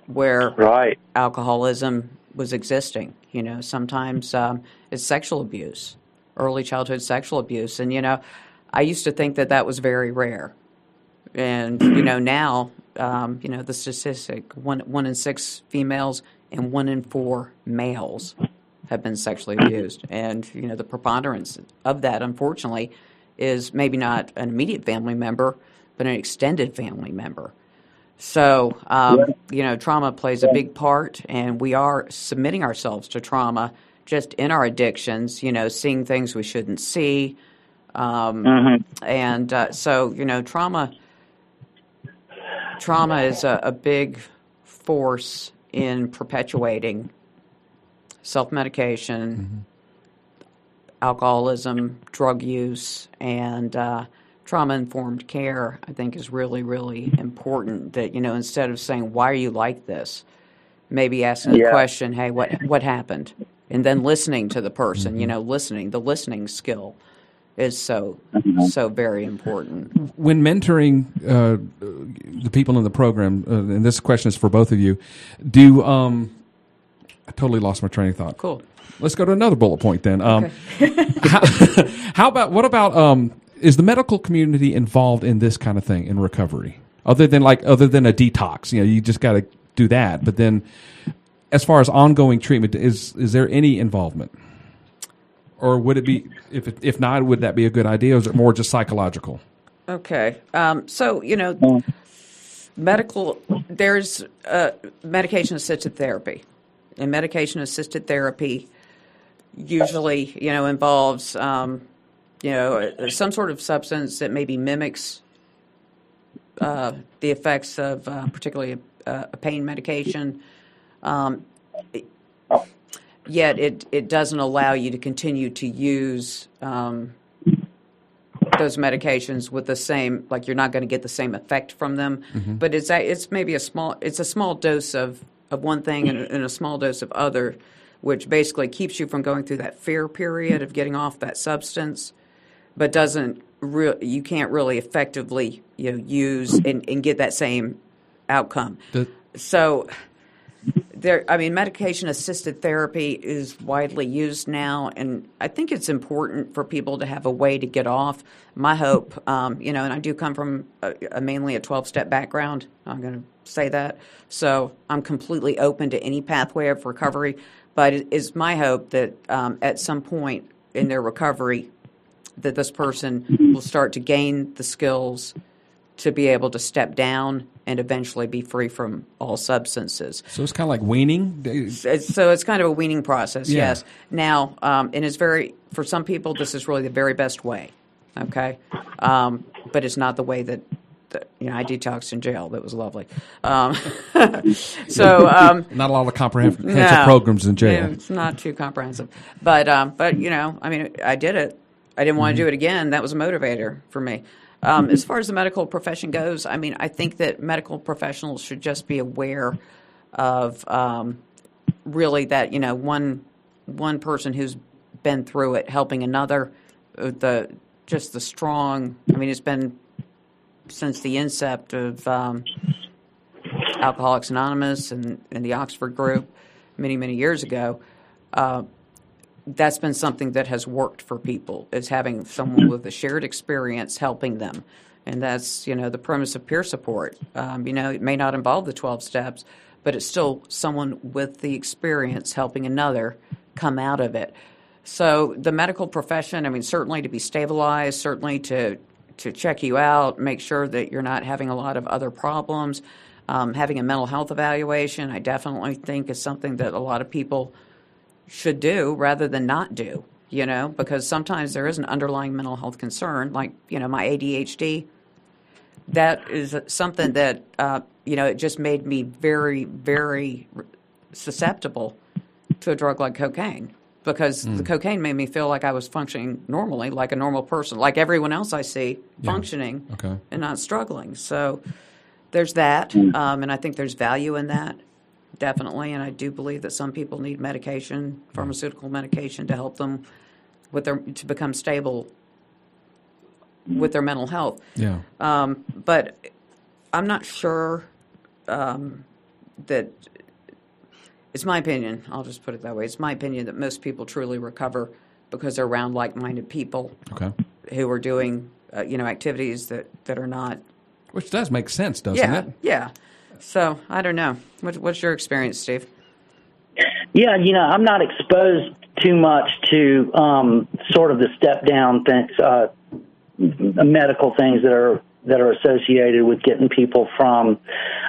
where Right. alcoholism was existing. You know, sometimes um, it's sexual abuse, early childhood sexual abuse, and you know, I used to think that that was very rare, and you know <clears throat> now, um, you know, the statistic one one in six females and one in four males have been sexually abused, and you know the preponderance of that, unfortunately, is maybe not an immediate family member, but an extended family member. So, um, you know, trauma plays a big part, and we are submitting ourselves to trauma just in our addictions, you know, seeing things we shouldn't see. Um, And uh, so, you know, trauma trauma is a, a big force in perpetuating self medication, alcoholism, drug use, and uh, trauma informed care. I think is really, really important. That you know, instead of saying "Why are you like this," maybe asking the question, "Hey, what what happened?" and then listening to the person. You know, listening. The listening skill is so so very important. when mentoring uh, the people in the program, uh, and this question is for both of you, do um, I totally lost my train of thought. Cool. Let's go to another bullet point then. Um, <laughs> how, <laughs> how about what about um, is the medical community involved in this kind of thing in recovery? Other than like other than a detox, you know, you just got to do that. But then, as far as ongoing treatment, is is there any involvement? Or would it be if if not? Would that be a good idea? Or is it more just psychological? Okay. Um, so, you know, medical, there's uh, medication assisted therapy. And medication assisted therapy usually, you know, involves, um, you know, uh, some sort of substance that maybe mimics uh, the effects of uh, particularly a, a pain medication. Um, it- yet it, it doesn't allow you to continue to use um, those medications with the same like you're not going to get the same effect from them. But it's a, it's maybe a small it's a small dose of of one thing and, a- and a small dose of other which basically keeps you from going through that fear period of getting off that substance but doesn't re- you can't really effectively you know use and, and get that same outcome. The- so there i mean medication assisted therapy is widely used now and i think it's important for people to have a way to get off. My hope um, you know and i do come from a, a mainly a 12 step background i'm going to say that. So i'm completely open to any pathway of recovery but it is my hope that um, at some point in their recovery that this person will start to gain the skills to be able to step down and eventually be free from all substances. So it's kind of like weaning. So it's kind of a weaning process, Yeah. yes. Now, um, and it's very, for some people, this is really the very best way, okay? Um, but it's not the way that, you know, I detoxed in jail. That was lovely. Um, <laughs> so, um, <laughs> Not a lot of comprehensive no. programs in jail. Yeah, it's not too comprehensive. But um, but you know, I mean, I did it. I didn't want to do it again. That was a motivator for me. Um, <laughs> as far as the medical profession goes, I mean, I think that medical professionals should just be aware of um, really that you know one one person who's been through it helping another. uh, The just the strong. I mean, it's been since the incept of um, Alcoholics Anonymous and, and the Oxford group many, many years ago, uh, that's been something that has worked for people, is having someone with a shared experience helping them. And that's, you know, the premise of peer support. Um, you know, it may not involve the 12 steps, but it's still someone with the experience helping another come out of it. So the medical profession, I mean, certainly to be stabilized, certainly to to check you out, make sure that you're not having a lot of other problems. Um, having a mental health evaluation, I definitely think is something that a lot of people should do rather than not do. You know, because sometimes there is an underlying mental health concern, like you know my ADHD. That is something that uh, you know it just made me very, very susceptible to a drug like cocaine because the cocaine made me feel like I was functioning normally, like a normal person, like everyone else I see functioning Okay. and not struggling. So there's that, um, and I think there's value in that, definitely. And I do believe that some people need medication, pharmaceutical medication, to help them with their to become stable with their mental health. Yeah. Um, but I'm not sure um, that it's my opinion. I'll just put it that way. It's my opinion that most people truly recover because they're around like-minded people Okay. who are doing, uh, you know, activities that, that are not. Which does make sense, doesn't yeah, it? yeah. So I don't know. What, what's your experience, Steve? Yeah, you know, I'm not exposed too much to um, sort of the step down things, uh, medical things that are that are associated with getting people from.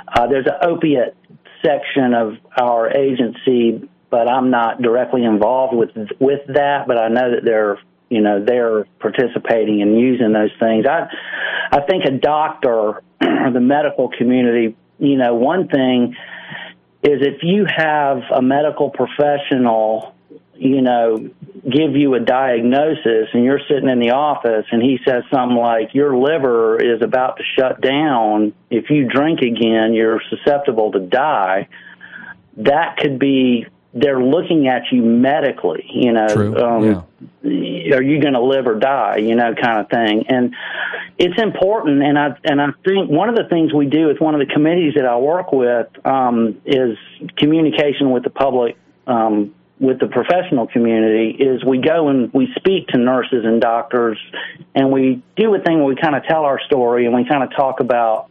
Uh, there's an opiate section of our agency, but I'm not directly involved with with that. But I know that they're you know they're participating and using those things. I I think a doctor or <clears throat> the medical community, you know, one thing is if you have a medical professional, you know, give you a diagnosis and you're sitting in the office and he says something like, Your liver is about to shut down. If you drink again, you're susceptible to die. That could be, they're looking at you medically, you know. Um, yeah. are you going to live or die you know kind of thing and it's important and i and i think one of the things we do with one of the committees that i work with um, is communication with the public um, with the professional community is we go and we speak to nurses and doctors and we do a thing where we kind of tell our story and we kind of talk about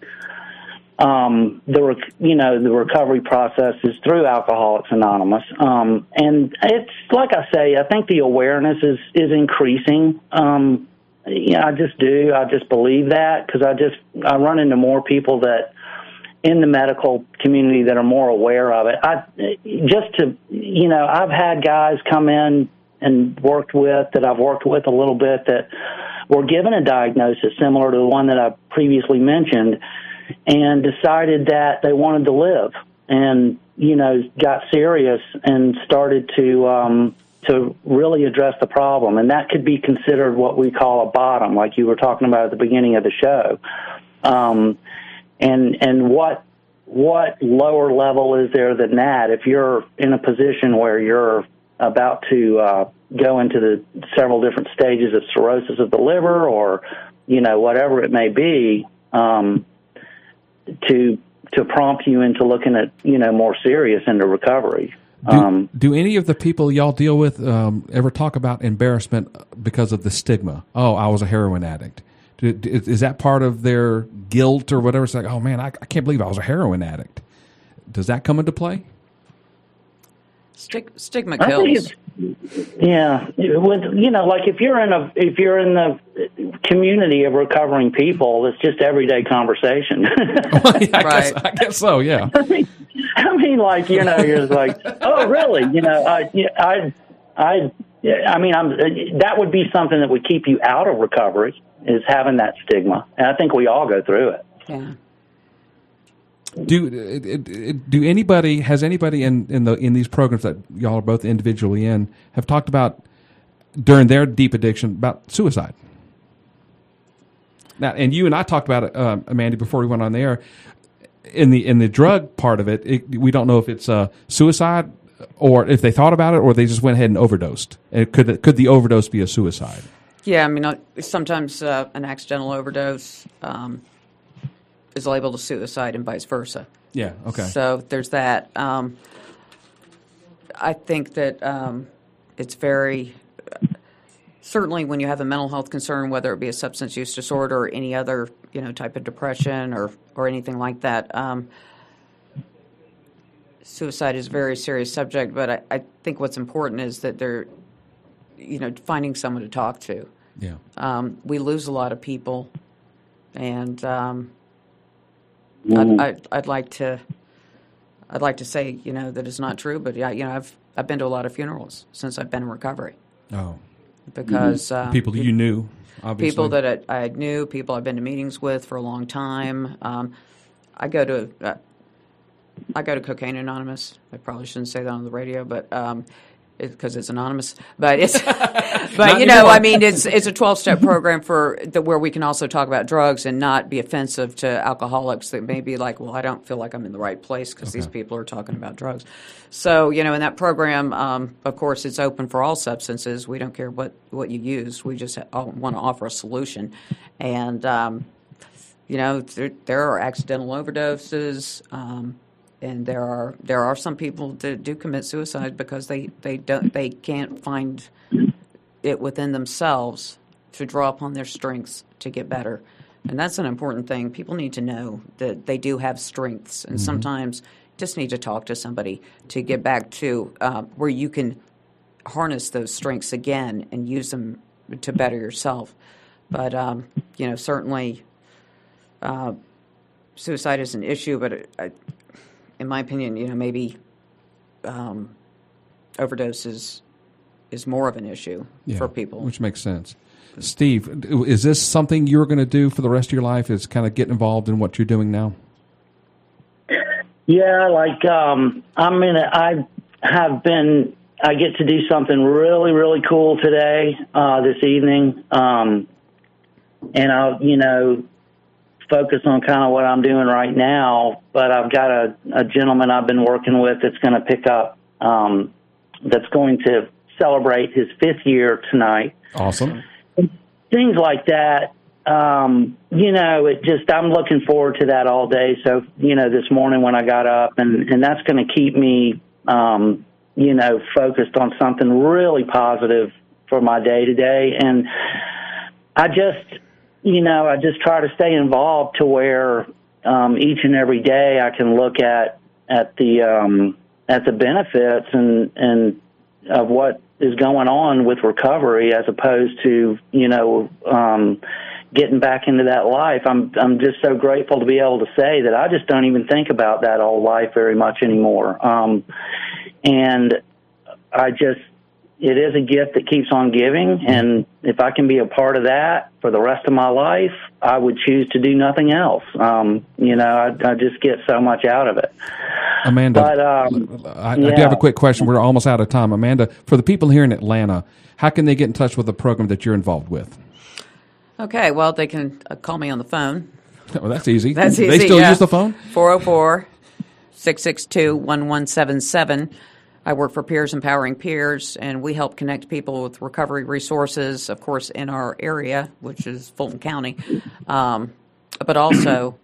um, the rec- you know the recovery process is through Alcoholics Anonymous, um, and it's like I say, I think the awareness is is increasing. Um, yeah, I just do. I just believe that because I just I run into more people that in the medical community that are more aware of it. I just to you know I've had guys come in and worked with that I've worked with a little bit that were given a diagnosis similar to the one that I previously mentioned and decided that they wanted to live and you know got serious and started to um to really address the problem. And that could be considered what we call a bottom like you were talking about at the beginning of the show. Um and and what what lower level is there than that? If you're in a position where you're about to uh go into the several different stages of cirrhosis of the liver or you know whatever it may be um to to prompt you into looking at you know more serious into recovery. Do, Um, do any of the people y'all deal with um, ever talk about embarrassment because of the stigma? Oh, I was a heroin addict. Do, do- is that part of their guilt or whatever? It's like, oh man, I, I can't believe I was a heroin addict. Does that come into play? Stig- stigma I think kills. It's yeah, with you know, like if you're in a if you're in the community of recovering people, it's just everyday conversation. <laughs> I, guess, Right. I guess so. Yeah. <laughs> I mean, I mean, like you know, you're just like, oh, really? You know, I, I, I, yeah, I mean, I'm. That would be something that would keep you out of recovery is having that stigma, and I think we all go through it. Yeah. Do it- do anybody has anybody in in the in these programs that y'all are both individually in have talked about during their deep addiction about suicide? Now, and you and I talked about it, um, Amanda, before we went on the air. In the in the drug part of it, it we don't know if it's uh, suicide or if they thought about it or they just went ahead and overdosed. And could could the overdose be a suicide? Yeah, I mean, uh, sometimes uh, an accidental overdose um, is labeled a suicide and vice versa. Yeah. Okay. So there's that. Um, I think that um, it's very certainly when you have a mental health concern, whether it be a substance use disorder or any other you know type of depression or or anything like that. Um, suicide is a very serious subject, but I, I think what's important is that they're you know finding someone to talk to. yeah. Um, we lose a lot of people, and um, I'd, I'd, I'd like to, I'd like to say, you know, that it's not true, but yeah, you know, I've I've been to a lot of funerals since I've been in recovery Oh, because uh, people you knew, obviously. people that I, I knew, people I've been to meetings with for a long time. Um, I go to uh, I go to Cocaine Anonymous. I probably shouldn't say that on the radio, but um, because it's anonymous. But it's <laughs> but you know, anymore. I mean, it's it's a twelve step program for the, where we can also talk about drugs and not be offensive to alcoholics that may be like, well, I don't feel like I'm in the right place because these people are talking about drugs. So you know, in that program, um, of course, it's open for all substances. We don't care what what you use. We just want to offer a solution, and um, you know, there, there are accidental overdoses. Um, and there are there are some people that do commit suicide because they, they don't they can't find it within themselves to draw upon their strengths to get better. And that's an important thing. People need to know that they do have strengths, and sometimes just need to talk to somebody to get back to uh, where you can harness those strengths again and use them to better yourself. But um, you know, certainly, uh, suicide is an issue. But it, I, in my opinion, you know, maybe um, overdose is, is more of an issue Yeah, for people. which makes sense. Steve, is this something you're going to do for the rest of your life? Is kind of get involved in what you're doing now? Yeah, like um, I'm in. A, I have been. I get to do something really, really cool today, uh, this evening, um, and I'll, you know, focus on kind of what I'm doing right now. But I've got a, a gentleman I've been working with that's going to pick up. Um, that's going to celebrate his fifth year tonight Awesome. things like that um you know it just i'm looking forward to that all day so you know this morning when i got up and and that's going to keep me um you know focused on something really positive for my day to day and i just you know i just try to stay involved to where um each and every day i can look at at the um at the benefits and and of what is going on with recovery as opposed to you know um getting back into that life. I'm i'm just so grateful to be able to say that i just don't even think about that old life very much anymore. Um and i just it is a gift that keeps on giving and if i can be a part of that for the rest of my life i would choose to do nothing else um you know i, I just get so much out of it Amanda, But, um, I, I do have a quick question. We're almost out of time. Amanda, for the people here in Atlanta, how can they get in touch with the program that you're involved with? Okay, well, they can uh, call me on the phone. <laughs> Well, that's easy. That's easy. they still yeah. use the phone? 404 662 1177. I work for Peers Empowering Peers, and we help connect people with recovery resources, of course, in our area, which is Fulton County, um, but also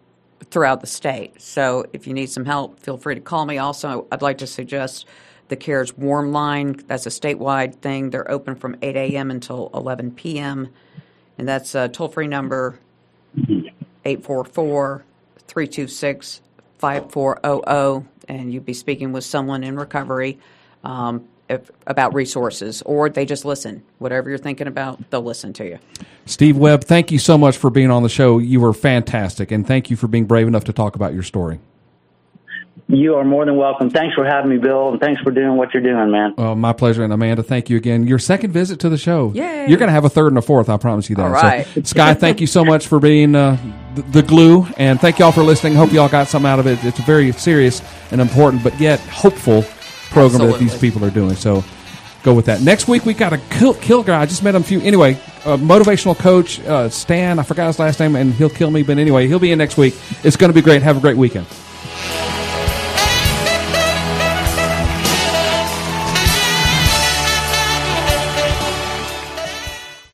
throughout the state. So if you need some help, feel free to call me. Also, I'd like to suggest the CARES Warm Line. That's a statewide thing. They're open from 8 a.m. until 11 p.m., and that's a toll free number 844 326 5400. And you'd be speaking with someone in recovery um, if, about resources, or they just listen. Whatever you're thinking about, they'll listen to you. Steve Webb, thank you so much for being on the show. You were fantastic, and thank you for being brave enough to talk about your story. you are more than welcome thanks for having me bill and thanks for doing what you're doing man Well, my pleasure. And Amanda, thank you again. Your second visit to the show. Yay. You're going to have a third and a fourth, I promise you that. All right. So, Sky, thank you so much for being uh, the, glue. And thank y'all for listening. Hope y'all got something out of it. It's a very serious and important, but yet hopeful program that these people are doing. So go with that. Next week, we got a kill, kill guy. I just met him a few. Anyway, a motivational coach, uh, Stan, I forgot his last name, and he'll kill me. But anyway, he'll be in next week. It's going to be great. Have a great weekend.